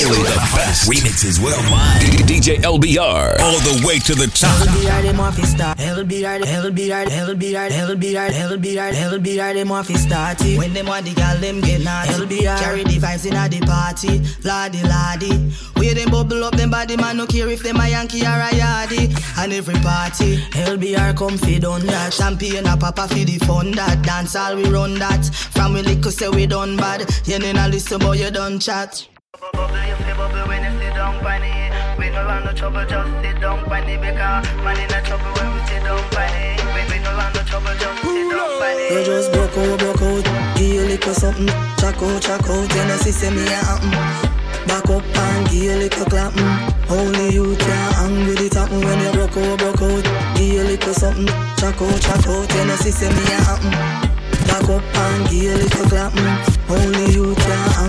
Only the best remixes worldwide. DJ LBR, all the way to the top. LBR them off start. LBR, LBR, LBR, LBR, LBR, LBR them off start. When them want the gal them get naughty. LBR carry the vibes in the party. Ladi ladi. Where them bubble up them body man no care if them a Yankee or a Yardie. And every party LBR come feed on that. Champagne a papa for the fun that. Dance all we run that. From we liquor say we done bad. You ain't a listen but you done chat. We just sit a. You just broke out, broke out. Give you little something. Check out, check out. You know see say me a happen. Back up and give you little clapping. Only you can hang with it happen when you broke out, broke out. Give you little something. Check out, check out. You know see say me a happen. Back up and give you little clapping. Only you can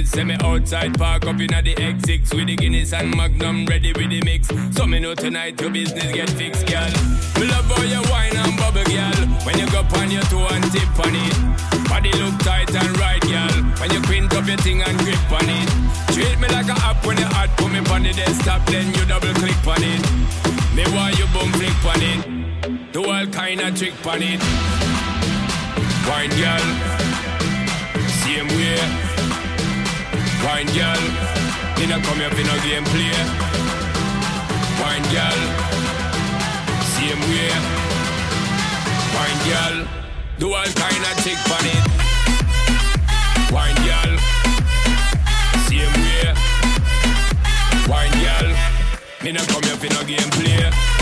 iMessages. Send me outside, park up in the X6 with the Guinness and Magnum ready with the mix. So me know tonight your business get fixed, girl. Me love how you wine and bubble, girl. When you go on your toe and tip on it. Body look tight and right, girl. When you quint up your thing and grip on it. Treat me like a app when you hot, put me on the desktop, then you double click on it. Me want you boom click on it. Do all kind of trick on it. Wine, girl. Same way. Wine, girl. Me not come here for no game play. Wine, girl. Same way. Wine, girl. Do all kind of trick on it. Wine, girl. Same way. Wine, girl. Me not come here for no game play.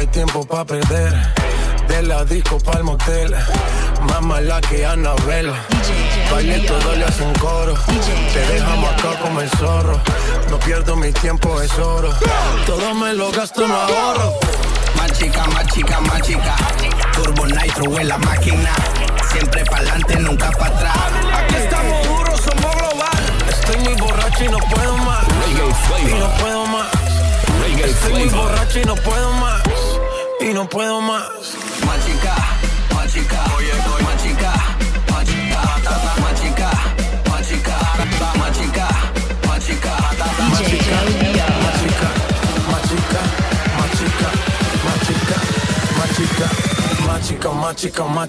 Hay tiempo para perder. De la disco pa'l motel. Más mala que Annabelle. Baile todo le hacen coro. Te dejamos acá como el zorro. No pierdo mi tiempo, es oro. Todo me lo gasto, no ahorro. Más chica, más chica, más chica. Turbo Nitro en la máquina. Siempre pa'lante, nunca para atrás. Aquí estamos duros, somos global. Estoy muy borracho y no puedo más. Y no puedo más. Estoy muy borracho y no puedo más. Y no puedo más. Más chica, más chica. Oye, oye. Más chica, más chica. Más chica, más chica. Más chica, más chica. Más chica, más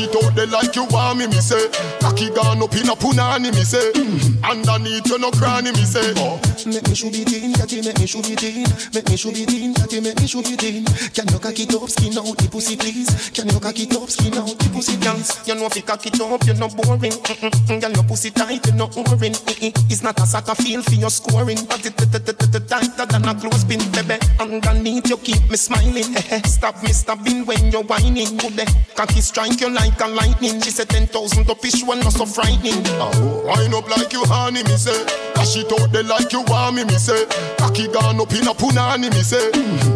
It out there like you want me, me say. Cocky gone up in a punani, me say. Underneath you no cranny, me say. Oh. Make me should be teen, catty, make me should be teen. Make me should be teen, catty, make me should be teen. Can you cock it up, skin out the pussy, please? Can you cock it up, skin out the pussy, please? You know if you cock it you're not boring. Mm-mm. Girl, your pussy tight, you're not boring. It's not a soccer field for your scoring, but it tighter than a clothespin, baby. Underneath you keep me smiling. Stop me stopping when you're whining. Cocky strike you like a lightning. She said ten thousand up is one not so frightening. Oh, wind up like you honey, me say. Dash it out there like you want me, me say. Cocky gone up in a punani, me say.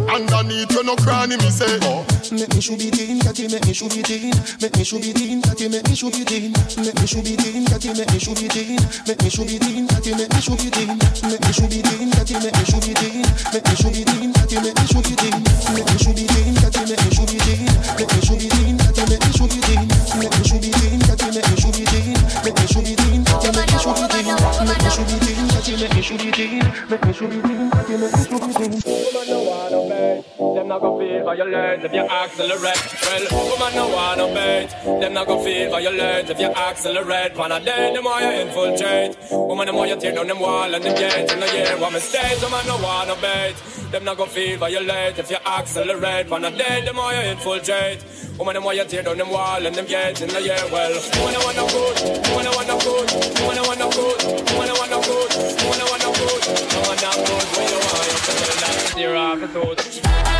Underneath you no cranny, me say. Oh. Make me should be teen, catty, make me should be teen. Make me should be teen, catty, make me should be teen. Make me should be teen, catty, make me should be teen. Make me should be teen, catty, make me should be teen. Make me should be teen, catty, make me should be teen. Make me should be teen, catty, make me should be teen. Make me should be teen, catty, make me should be teen. Make me should be teen, catty, make me should be you make me shoot that you make me shoot make me shoot you make me shoot it make me shoot that you make me shoot make me shoot you make me shoot. No them not gon' feel violent if you accelerate. Well, woman no wanna bait, them not gon' feel violent if you accelerate. Pan a day, them why you infiltrate. Woman, them why you tear down them wall and them gates in the year. What mistake, woman no wanna bait, them not gon' feel violent if you accelerate. Pan a day, them why you infiltrate. Woman, them why you tear down them wall and them gates in the year. Well, woman, I I wanna good, woman, I wanna good, woman, I wanna good, woman, I wanna good, woman, I want, you your office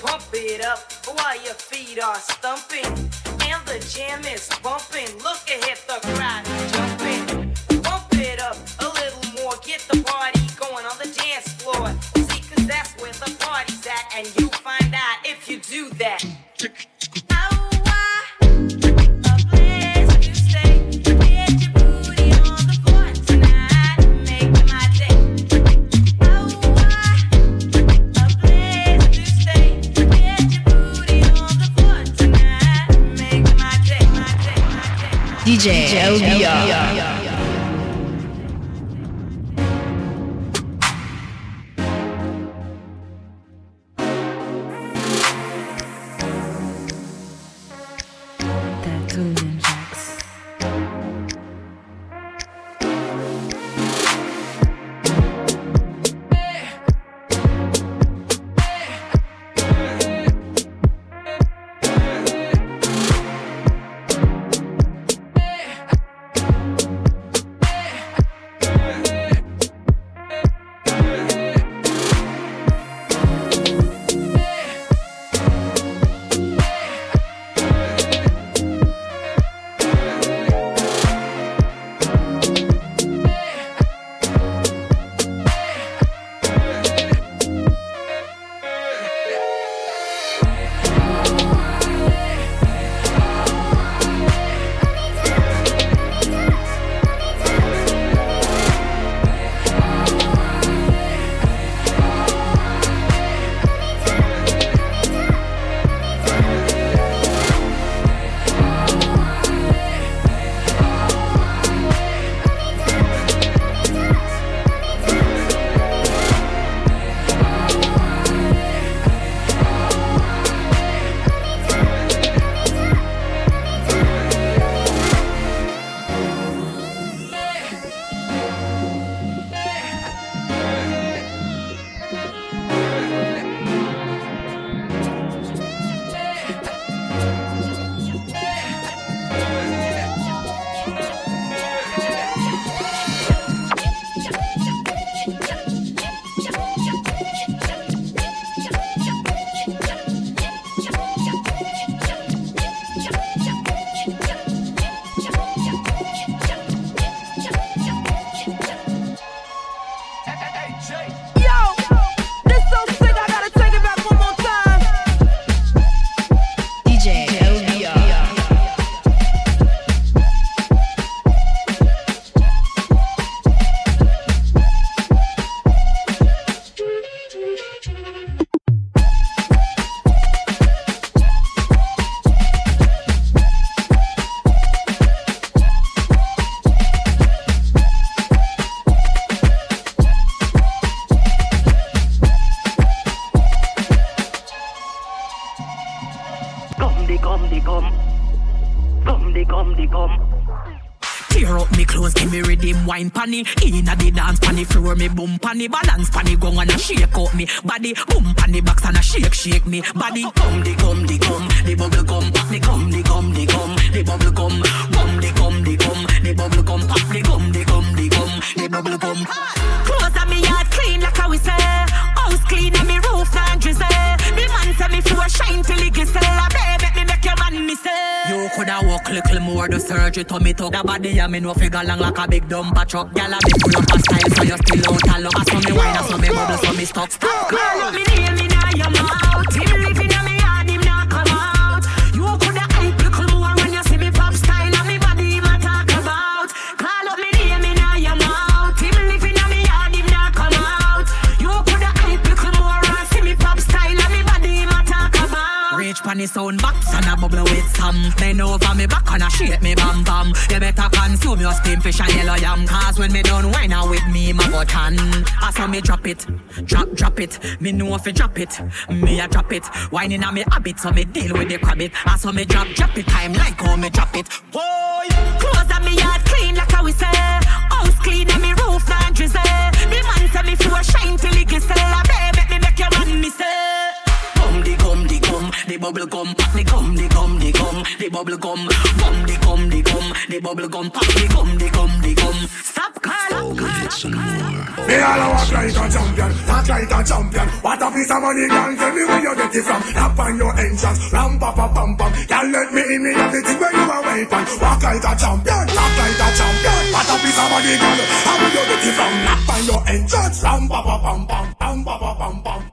pump it up while your feet are stumping. And the jam is bumping. Look ahead, the crowd jumping. DJ, DJ LBR. Panny balance panny gong and a shake out me body boom panny box and a shake shake me body. Come the come the come the bubble come coulda walk little more the surgery to me talk. That body ya me no figure long like a big dumper truck. Gyal a big full a style so you still out a look. I saw me wine, I saw me bubble, so me stop. Stop. Call up me name in your mouth. Reach sound box and a bubble with some. Bend over me back and a shake me bam bam. You better consume your steam fish and yellow yam. Cause when me done wine out with me, my go tan. I saw me drop it, drop, drop it. Me know if you drop it, me a drop it. Whining on me habit, so me deal with the crab it. I saw me drop, drop it. Time like how me drop it. Boy, clothes on me yard clean like how we say. House clean and me roof not drizzle. The man say me floor shine till it glisten. Baby, me make your man me say. Come the come the come, the bubble gum, pop the gum, the gum, the gum, the bubble gum, gum the gum, the gum, the bubble gum, the gum, the gum, the gum. Stop call, call, call. Me all a walk like a champion, talk like a champion. What a piece of money, girl, tell me where you get it from. Tap on your entrance, ram pa pa pam pam. Girl, let me in, me have it where you are waiting. Walk like a champion, talk like a champion. What a piece of money, girl, how will you get it from? Tap on your entrance, ram pa pa pam pam, ram pa pa pam pam,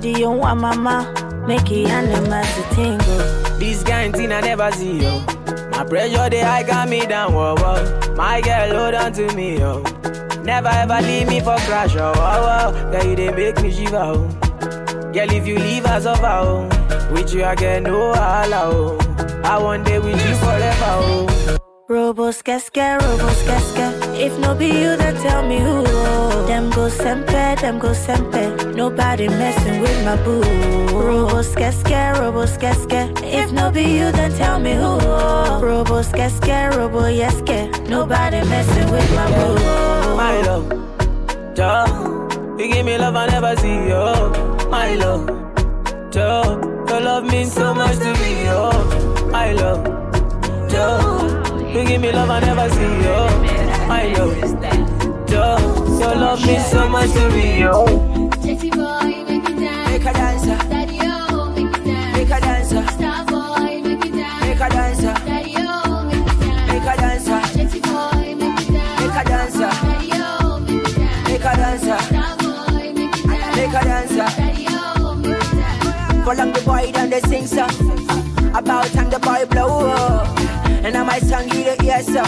Do you want mama? Make it animals to tingle. This thing I never see, yo. My pressure, they high got me down, whoa, whoa. My girl, hold on to me, yo. Never ever leave me for crash, oh, oh, oh. Girl, you they make me shiver, oh. Girl, if you leave us over, oh. With you, I get no allow, oh. I want day with you forever, oh. Robos casca, robos casca. If no be you, then tell me who. Oh. Them go sempe, them go sempe. Nobody messing with my boo. Robos casca, robos casca. If no be you, then tell me who. Oh. Robos casca, robo yeske. Nobody messing with my boo. My love, Joe, you give me love I never see, yo. My love, Joe, your love means so much to me, yo. My love, Joe. You give me love I never see, yo. My love, yo. Your love means so much to me, yo. Sexy boy, make it dance. Make a dancer. Daddy, oh, make it dance. Make a dancer. Star boy, make it dance. Make a dancer. Daddy, oh, make it dance. Make a dancer. Sexy boy, make it dance. Make a dancer. Daddy, oh, make it dance. Make a dancer. Star boy, make it dance. Make a dancer. Daddy, oh, make it dance. For long the boy done the sing song. About time the boy blow up. And I might song you the ear so.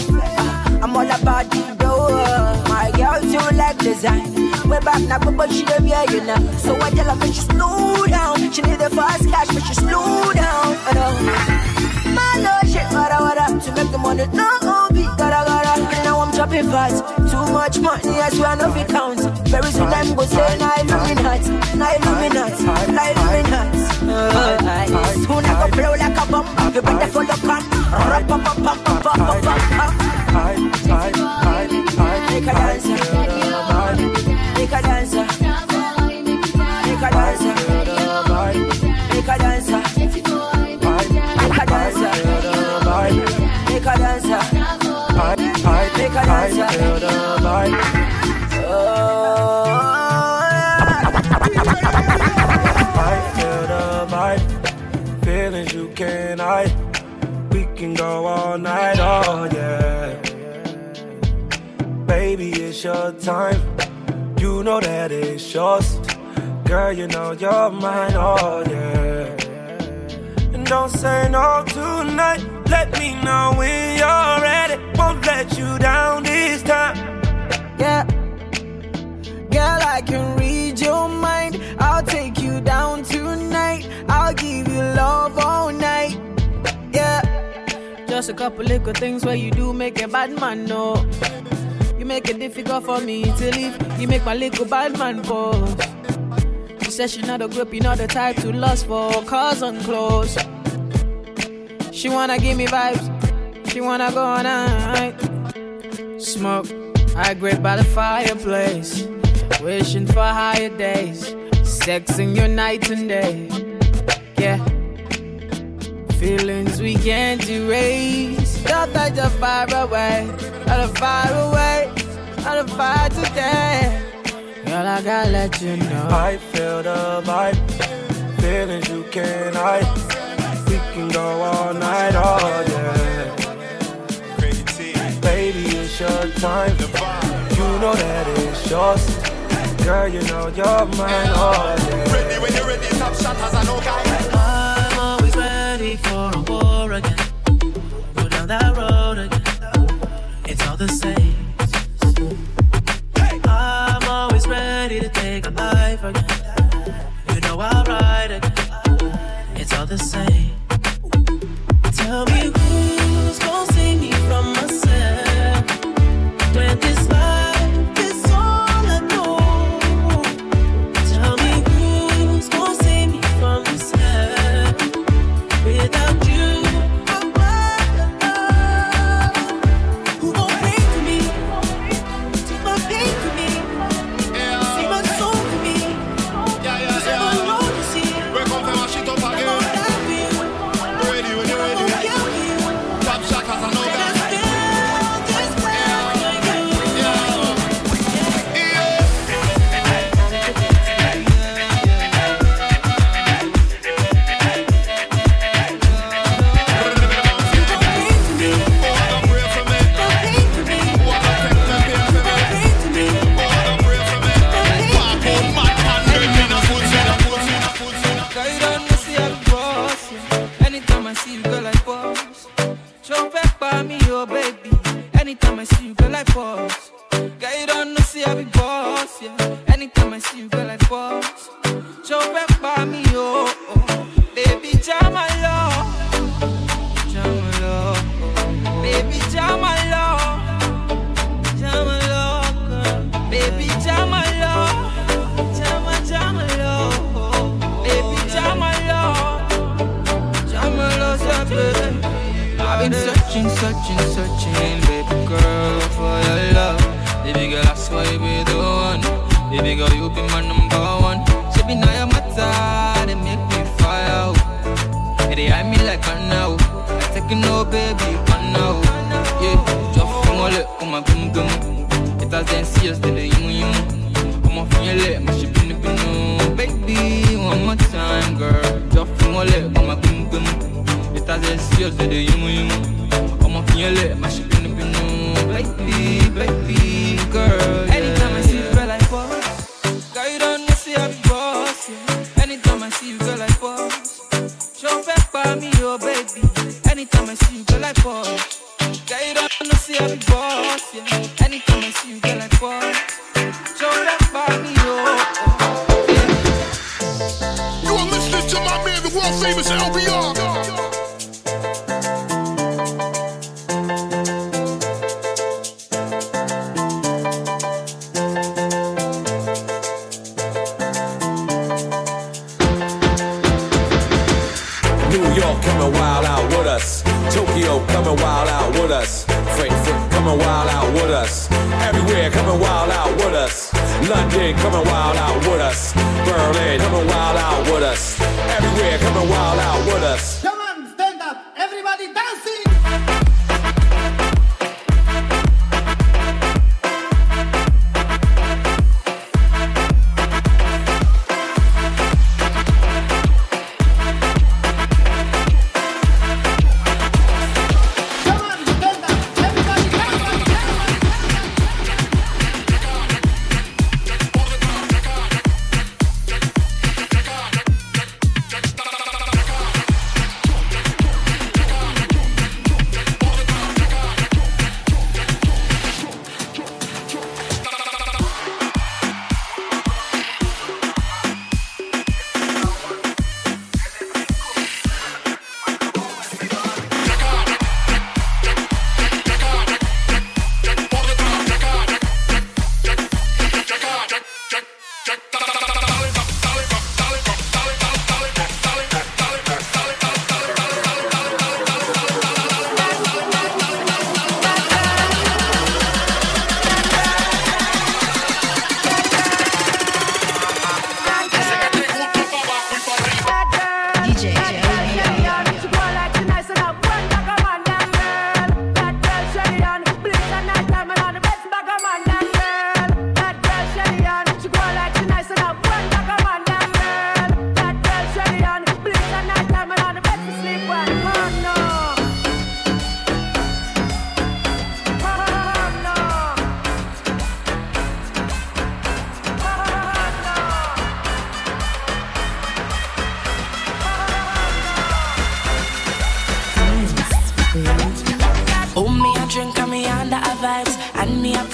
I'm all about the dough. My girl too like design. Way back now, but she don't hear you now. So I tell her, but she slow down. She need the fast cash, but she slow down. I know. My lord, shit, wada wada. To make the money, no, be gotta gotta. And now I'm dropping fast. Too much money, I swear, no it counts. Very soon I'm gonna say, nah, illuminati, nah, illuminati, nah, illuminati. Uh, soon I go blow like a bomb. You better follow con. Make a dancer. Make a dancer. Make a dancer. Your time. You know that it's yours. Girl, you know you're mine, oh yeah. And don't say no tonight. Let me know when you're ready. Won't let you down this time. Yeah. Girl, I can read your mind. I'll take you down tonight. I'll give you love all night. Yeah. Just a couple little things where you do make a bad man know. Make it difficult for me to leave. You make my little bad man pause. She says she not a grip, you not the type to lust for cars on clothes. She wanna give me vibes. She wanna go all night. Smoke, I grip by the fireplace. Wishing for higher days. Sexing your night and day. Yeah. Feelings we can't erase. Don't let the fire away. The fire away. Let the fire today. Girl, I gotta let you know. I feel the vibe, feelings you can't hide. We can go all night, oh yeah. Baby, it's your time. You know that it's yours. Girl, you know you're mine, oh yeah. Ready when you're ready, top shot as I know guy. I'm always ready for a war again. Go down that road again. It's all the same. Like I know. I take it no baby, I know. Yeah, just feel my lip, on my gum gum. It has been serious, then the yimu yimu. I'm off your lip, my in the binu. Baby, one more time, girl. Just feel my lip, on my gum gum. It has been serious, then the yimu yimu. I'm off your lip, my in the binu. Baby, baby, girl. Anytime see you, girl, I pause. Girl, you don't know, see I be boss. Yeah. Anytime I see you, girl, I pause. Show back by me. You are listening to my man, the world famous LBR. New York coming wild out with us. Tokyo coming wild out with us. Frankfurt coming wild out with us. Everywhere coming wild out with us. London coming wild out with us. Berlin coming wild out with us. Everywhere coming wild out with us.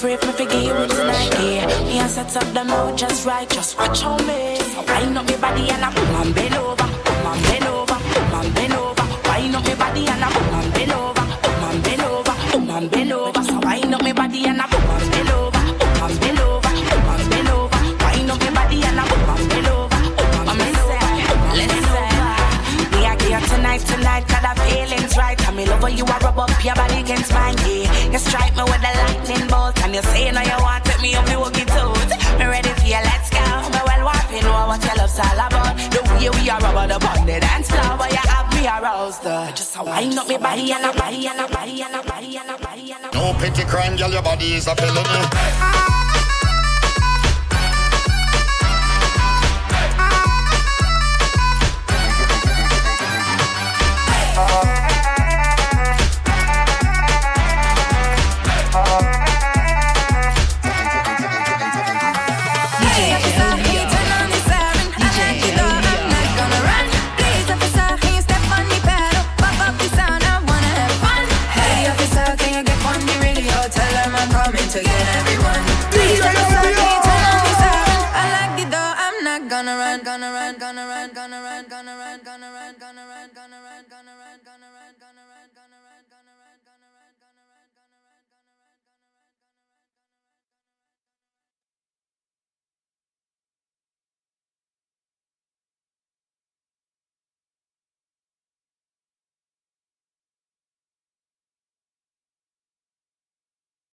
And me pray for forgive me tonight Yeah, me a set up the mood just right Just watch on me So wind up me body and I boom and bend over Boom and bend over Boom and bend over Wind up me body and I boom and bend over Boom and bend over Boom and bend over So wind up me body and I boom and bend over Boom and bend over Boom and bend over Wind up me body and I boom and bend over Boom and bend over Listen we are here tonight, tonight, cause the feeling's right. And me love how you are rub up your body against mine, yeah. You strike me with the lightning and you say now you want to take me up your walkie toes. Me ready for you, let's go. Me well want to know what your love's all about. The way we are rubber the on the dance floor, where you have me aroused. Uh, just a wind up me body and a body and a body and a body and a body and a No petty crime, girl, your body is a felony.